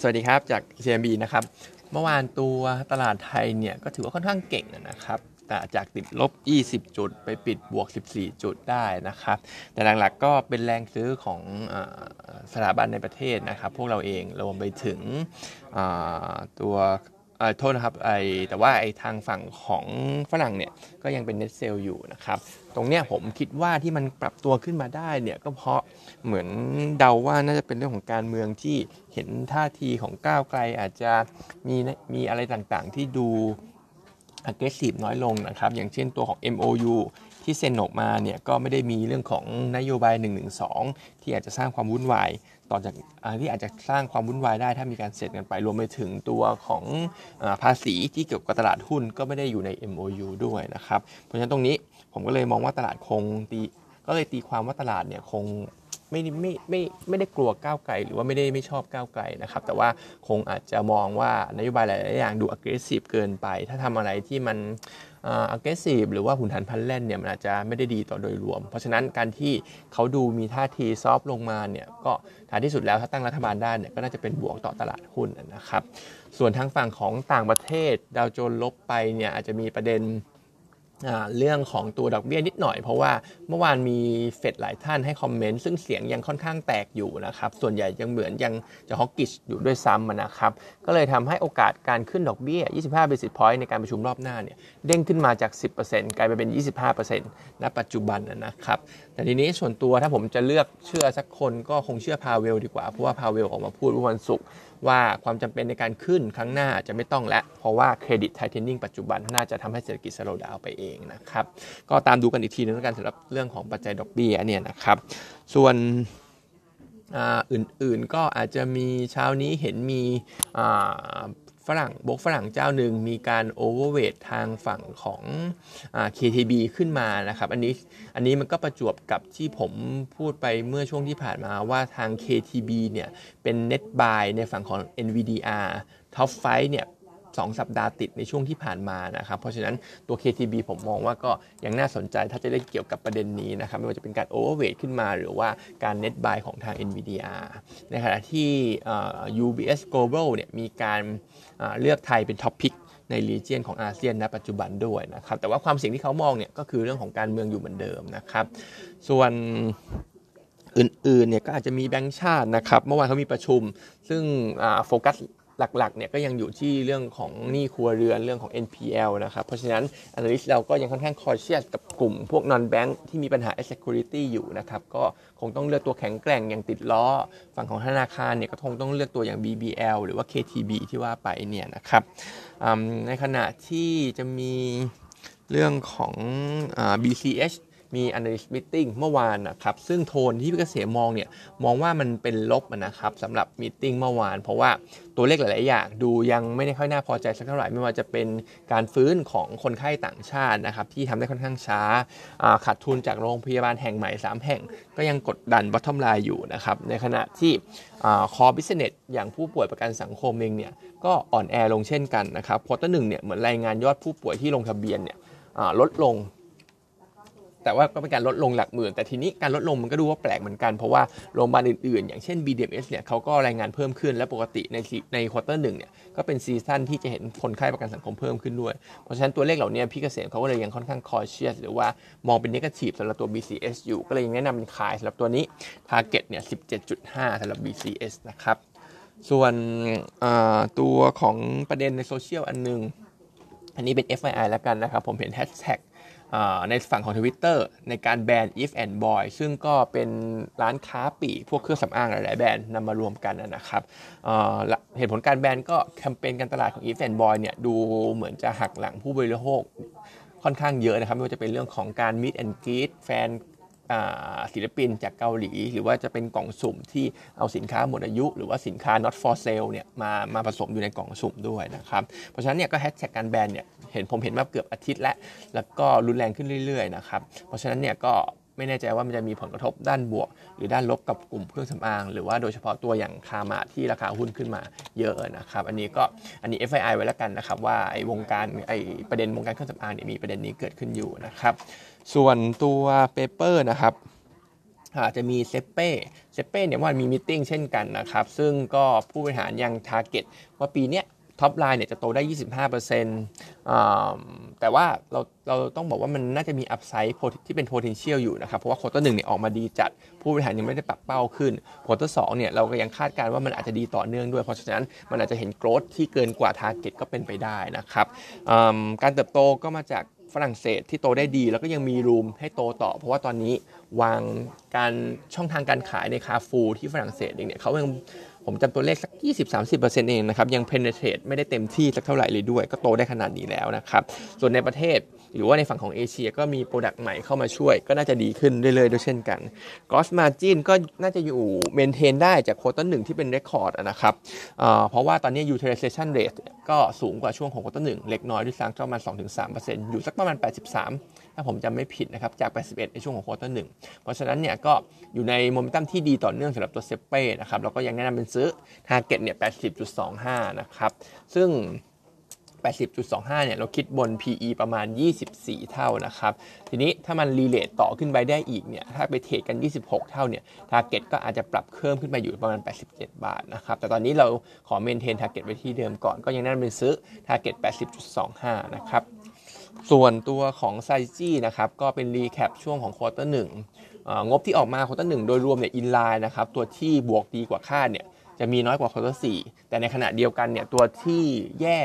สวัสดีครับจาก CMB นะครับ เมื่อวานตัวตลาดไทยเนี่ยก็ถือว่าค่อนข้างเก่งนะครับ แต่จากติดลบ 20 จุดไปปิดบวก 14 จุดได้นะครับ แต่หลักๆก็เป็นแรงซื้อของสถาบันในประเทศนะครับ พวกเราเองรวมไปถึงตัว โทษนะครับไอแต่ว่าไอทางฝั่งของฝรั่งเนี่ยก็ยังเป็นเน็ตเซลอยู่นะครับ ตรงเนี้ยผมคิดว่าที่มันปรับตัวขึ้นมาได้เนี่ยก็เพราะเหมือนเดาว่าน่าจะเป็นเรื่องของการเมืองที่เห็นท่าทีของก้าวไกลอาจจะมีมีอะไรต่างๆที่ดู aggressive น้อยลงนะครับ อย่างเช่นตัวของ MOU ที่เซ็นออกมาเนี่ยก็ไม่ได้มีเรื่องของนโยบาย1นึที่อาจจะสร้างความวุ่นวายต่อจากที่อาจจะสร้างความวุ่นวายได้ถ้ามีการเสร็จกันไปรวมไปถึงตัวของภาษีที่เกี่ยวกับตลาดหุ้นก็ไม่ได้อยู่ใน MOU ด้วยนะครับ เพราะฉะนั้นตรงนี้ผมก็เลยมองว่าตลาดคงตีก็เลยตีความว่าตลาดเนี่ยคง ไม่ไม่ไม่ไม่ได้กลัวก้าวไกล หรือว่าไม่ได้ไม่ชอบก้าวไกลนะครับ แต่ว่าคงอาจจะมองว่านโยบายหลายๆอย่างดู aggressive เกินไป ถ้าทำอะไรที่มัน aggressive หรือว่าหุ่นฐานพันแล่นเนี่ยมันอาจจะไม่ได้ดีต่อโดยรวม เพราะฉะนั้นการที่เขาดูมีท่าทีซอฟลงมาเนี่ยก็ท้ายที่สุดแล้วถ้าตั้งรัฐบาลได้เนี่ยก็น่าจะเป็นบวกต่อตลาดหุ้นนะครับ ส่วนทางฝั่งของต่างประเทศดาวโจนลบไปเนี่ยอาจจะมีประเด็น เรื่องของตัวดอกเบี้ยนิดหน่อยเพราะว่าเมื่อวานมีเฟดหลายท่านให้ comment ซึ่งเสียงยังค่อนข้างแตกอยู่นะครับ ส่วนใหญ่ยังเหมือนยังจะ hawkish อยู่ด้วยซ้ำนะครับ ก็เลยทำให้โอกาสการขึ้นดอกเบี้ย 25 basis point ในการประชุมรอบหน้าเนี่ยเด้งขึ้นมาจาก 10%กลายไปเป็น 25%ณปัจจุบันนะครับ แต่ทีนี้ส่วนตัวถ้าผมจะเลือกเชื่อสักคนก็คงเชื่อพาเวลดีกว่าเพราะว่าพาเวลออกมาพูดเมื่อวันศุกร์ว่าความจำเป็นในการขึ้นครั้งหน้าจะไม่ต้องแล้วเพราะว่า credit tightening ปัจจุบันน่าจะทำให้เศรษฐกิจ slow down ไปเองนะครับ ก็ตามดูกันอีกทีนึงแล้วกันสำหรับเรื่องของปัจจัยดอกเบี้ยเนี่ยนะครับ ส่วนอื่นๆก็อาจจะมีเช้านี้เห็นมีฝรั่งบกฝรั่งเจ้าหนึ่งมีการโอเวอร์เวททางฝั่งของอ KTB ขึ้นมานะครับ อันนี้อันนี้มันก็ประจวบกับที่ผมพูดไปเมื่อช่วงที่ผ่านมาว่าทาง KTB เนี่ยเป็น net buy ในฝั่งของ NVDR Top 5เนี่ย สสัปดาห์ติดในช่วงที่ผ่านมานะครับ เพราะฉะนั้นตัว KTB ผมมองว่าก็ยังน่าสนใจถ้าจะได้เกี่ยวกับประเด็นนี้นะครับ ไม่ว่าจะเป็นการ overweight ขึ้นมา หรือว่าการ net buy ของทาง NVDR ในขณะที่ UBS Global เนี่ยมีการเลือกไทยเป็น top pick ใน region ของอาเซียนณปัจจุบันด้วยนะครับ แต่ว่าความเสี่ยงที่เขามองเนี่ยก็คือเรื่องของการเมืองอยู่เหมือนเดิมนะครับ ส่วนอื่นๆเนี่ยก็อาจจะมีแบงก์ชาตินะครับ เมื่อวานเขามีประชุม ซึ่งโฟกัส หลักๆเนี่ยก็ยังอยู่ที่เรื่องของหนี้ครัวเรือนเรื่องของ NPL นะครับ เพราะฉะนั้น analyst เราก็ยังค่อนข้างคอยเชียสกับกลุ่มพวก non bank ที่มีปัญหา security อยู่นะครับ ก็คงต้องเลือกตัวแข็งแกร่งอย่างติดล้อ ฝั่งของธนาคารเนี่ยก็คงต้องเลือกตัวอย่าง BBL หรือว่า KTB ที่ว่าไปเนี่ยนะครับในขณะที่จะมีเรื่องของ BCH มี analyst meeting เมื่อวานนะครับ ซึ่งโทนที่พี่เกษมมองเนี่ยมองว่ามันเป็นลบนะครับสำหรับ meeting เมื่อวาน เพราะว่าตัวเลขหลาย ๆ อย่างดูยังไม่ได้ค่อยน่าพอใจสักเท่าไหร่ไม่ว่าจะเป็นการฟื้นของคนไข้ต่างชาตินะครับที่ทำได้ค่อนข้างช้าขาดทุนจากโรงพยาบาลแห่งใหม่ 3 แห่ง ก็ยังกดดัน bottom line อยู่นะครับในขณะที่ core business อย่างผู้ป่วยประกันสังคมเองเนี่ยก็อ่อนแอลงเช่นกันนะครับพอตั้งหนึ่งเนี่ยเหมือนรายงานยอดผู้ป่วยที่ลงทะเบียนเนี่ยลดลง แต่ว่าก็เป็นการลดลงหลักหมื่น แต่ทีนี้การลดลงมันก็ดูว่าแปลกเหมือนกัน เพราะว่าโรงพยาบาลอื่นๆ อย่างเช่น BDMS เนี่ยเขาก็รายงานเพิ่มขึ้นและปกติในใน quarter หนึ่งเนี่ยก็เป็น season ที่จะเห็นคนไข้ประกันสังคมเพิ่มขึ้นด้วย เพราะฉะนั้นตัวเลขเหล่านี้พี่เกษมเขาก็เลยยังค่อนข้างคอยเชียสหรือว่ามองเป็นนกทีฟสำหรับตัว BCS อยู่ก็เลยยังแนะนำเป็นขายสำหรับตัวนี้ Target เนี่ย17.5สำหรับ BCS นะครับส่วนตัวของประเด็นในโซเชียลอันนึง อันนี้เป็น FYI แล้วกันนะครับ ผมเห็นแฮชแท็ก ในฝั่งของ Twitter ในการแบน if and boy ซึ่งก็เป็นร้านค้าปีพวกเครื่องสำอางหลาย ๆ แบรนด์นำมารวมกันนะครับเหตุผลการแบนก็แคมเปญการตลาดของ if and boy เนี่ยดูเหมือนจะหักหลังผู้บริโภคค่อนข้างเยอะนะครับไม่ว่าจะเป็นเรื่องของการ meet and greet แฟน ศิลปินจากเกาหลี หรือว่าจะเป็นกล่องสุ่มที่เอาสินค้าหมดอายุ หรือว่าสินค้า not for sale เนี่ยมามาผสมอยู่ในกล่องสุ่มด้วยนะครับ เพราะฉะนั้นเนี่ยก็แฮชแท็กการแบนเนี่ยเห็นผมเห็นมาเกือบอาทิตย์แล้ว แล้วก็รุนแรงขึ้นเรื่อยๆนะครับ เพราะฉะนั้นเนี่ยก็ ไม่แน่ใจว่ามันจะมีผลกระทบด้านบวก หรือด้านลบกับกลุ่มเครื่องสำอาง หรือว่าโดยเฉพาะตัวอย่าง KAMART ที่ราคาหุ้นขึ้นมาเยอะนะครับ อันนี้ก็อันนี้ FYI ไว้แล้วกันนะครับ ว่าไอ้วงการไอ้ประเด็นวงการเครื่องสำอางเนี่ยมีประเด็นนี้เกิดขึ้นอยู่นะครับ ส่วนตัว paper นะครับอาจจะมี SAPPE SAPPE เนี่ยว่ามี meeting เช่นกันนะครับ ซึ่งก็ผู้บริหารยัง target ว่าปีเนี้ย top line เนี่ยจะโตได้ 25%แต่ว่าเราเราต้องบอกว่ามันน่าจะมี upside ที่เป็น potential อยู่นะครับ เพราะว่า quarter หนึ่งเนี่ยออกมาดีจัด ผู้บริหารยังไม่ได้ปรับเป้าขึ้น quarter สองเนี่ยเราก็ยังคาดการณ์ว่ามันอาจจะดีต่อเนื่องด้วย เพราะฉะนั้นมันอาจจะเห็น growth ที่เกินกว่า target ก็เป็นไปได้นะครับการเติบโตก็มาจากฝรั่งเศสที่โตได้ดีแล้วก็ยังมี room ให้โตต่อ เพราะว่าตอนนี้วางการช่องทางการขายในคาฟูที่ฝรั่งเศสเองเนี่ยเขายัง ผมจำตัวเลขสัก 20-30%เองนะครับ ยัง penetrate ไม่ได้เต็มที่สักเท่าไหร่เลยด้วย ก็โตได้ขนาดนี้แล้วนะครับ ส่วนในประเทศหรือว่าในฝั่งของเอเชียก็มี product ใหม่เข้ามาช่วย ก็น่าจะดีขึ้นเรื่อยๆด้วยเช่นกัน gross margin ก็น่าจะอยู่ maintain ได้จาก quarter หนึ่งที่เป็น record นะครับเพราะว่าตอนนี้ utilization rate ก็สูงกว่าช่วงของ quarter หนึ่งเล็กน้อยด้วยซ้ำประมาณ 2-3%อยู่สักประมาณ 83 ถ้าผมจำไม่ผิดนะครับจาก 81 ในช่วงของ quarter หนึ่งเพราะฉะนั้นเนี่ยก็อยู่ในโมเมนตัมที่ดีต่อเนื่องสำหรับตัว SAPPE นะครับแล้วก็ยังแนะนำเป็นซื้อ target เนี่ย 80.25 นะครับซึ่ง 80.25 เนี่ยเราคิดบน PE ประมาณ 24 เท่านะครับ ทีนี้ถ้ามัน rerate ต่อขึ้นไปได้อีกเนี่ย ถ้าไป trade กัน 26 เท่าเนี่ย target ก็อาจจะปรับเพิ่มขึ้นไปอยู่ประมาณ 87 บาทนะครับ แต่ตอนนี้เราขอ maintain target ไว้ที่เดิมก่อน ก็ยังแนะนำเป็นซื้อ target 80.25 นะครับ ส่วนตัวของไซจี้นะครับก็เป็น recap ช่วงของ quarter หนึ่งงบที่ออกมา quarter หนึ่งโดยรวมเนี่ย in line นะครับตัวที่บวกดีกว่าคาดเนี่ยจะมีน้อยกว่า quarter สี่แต่ในขณะเดียวกันเนี่ยตัวที่แย่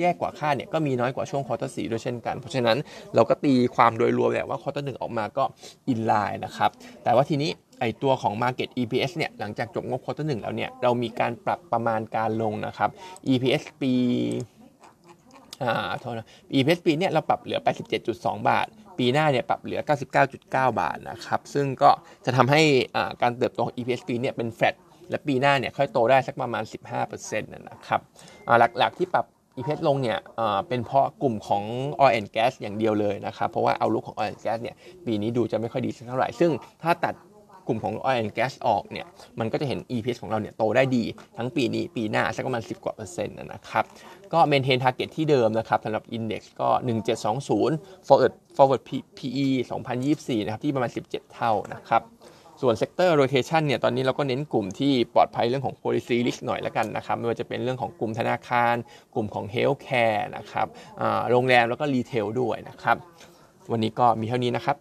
แย่กว่าคาดเนี่ยก็มีน้อยกว่าช่วง quarter สี่ด้วยเช่นกัน เพราะฉะนั้นเราก็ตีความโดยรวมแหละว่า quarter หนึ่งออกมาก็ in line นะครับแต่ว่าทีนี้ไอตัวของ Market EPS เนี่ยหลังจากจบงบ quarter หนึ่งแล้วเนี่ยเรามีการปรับประมาณการลงนะครับ EPS ปี อ่าโทษนะ EPS ปีเนี่ยเราปรับเหลือ 87.2 บาท ปีหน้าเนี่ยปรับเหลือ 99.9 บาทนะครับ ซึ่งก็จะทำให้อ่าการเติบโตของ EPS ปีเนี่ยเป็นแฟลตและปีหน้าเนี่ยค่อยโตได้สักประมาณ 15%นะครับหลักๆที่ปรับ EPS ลงเนี่ยเป็นเพราะกลุ่มของ oil and gas อย่างเดียวเลยนะครับ เพราะว่าเอาลุกของ oil and gas เนี่ยปีนี้ดูจะไม่ค่อยดีสักเท่าไหร่ ซึ่งถ้าตัด กลุ่มของ oil and gas ออกเนี่ยมันก็จะเห็น EPS ของเราเนี่ยโตได้ดีทั้งปีนี้ปีหน้าสักประมาณ 10 กว่าเปอร์เซ็นต์นะครับก็ maintain target ที่เดิมนะครับสำหรับ index ก็ 1720 forward forward PE 2024 นะครับที่ประมาณ 17 เท่านะครับส่วนเซกเตอร์โรเ t ชันเนี่ยตอนนี้เราก็เน้นกลุ่มที่ปลอดภัยเรื่องของ policy risk หน่อยแล้วกันนะครับไม่ว่าจะเป็นเรื่องของกลุ่มธนาคาร กลุ่มของ healthcare นะครับโรงแรมแล้วก็ retail ด้วยนะครับ วันนี้ก็มีเท่านี้นะครับ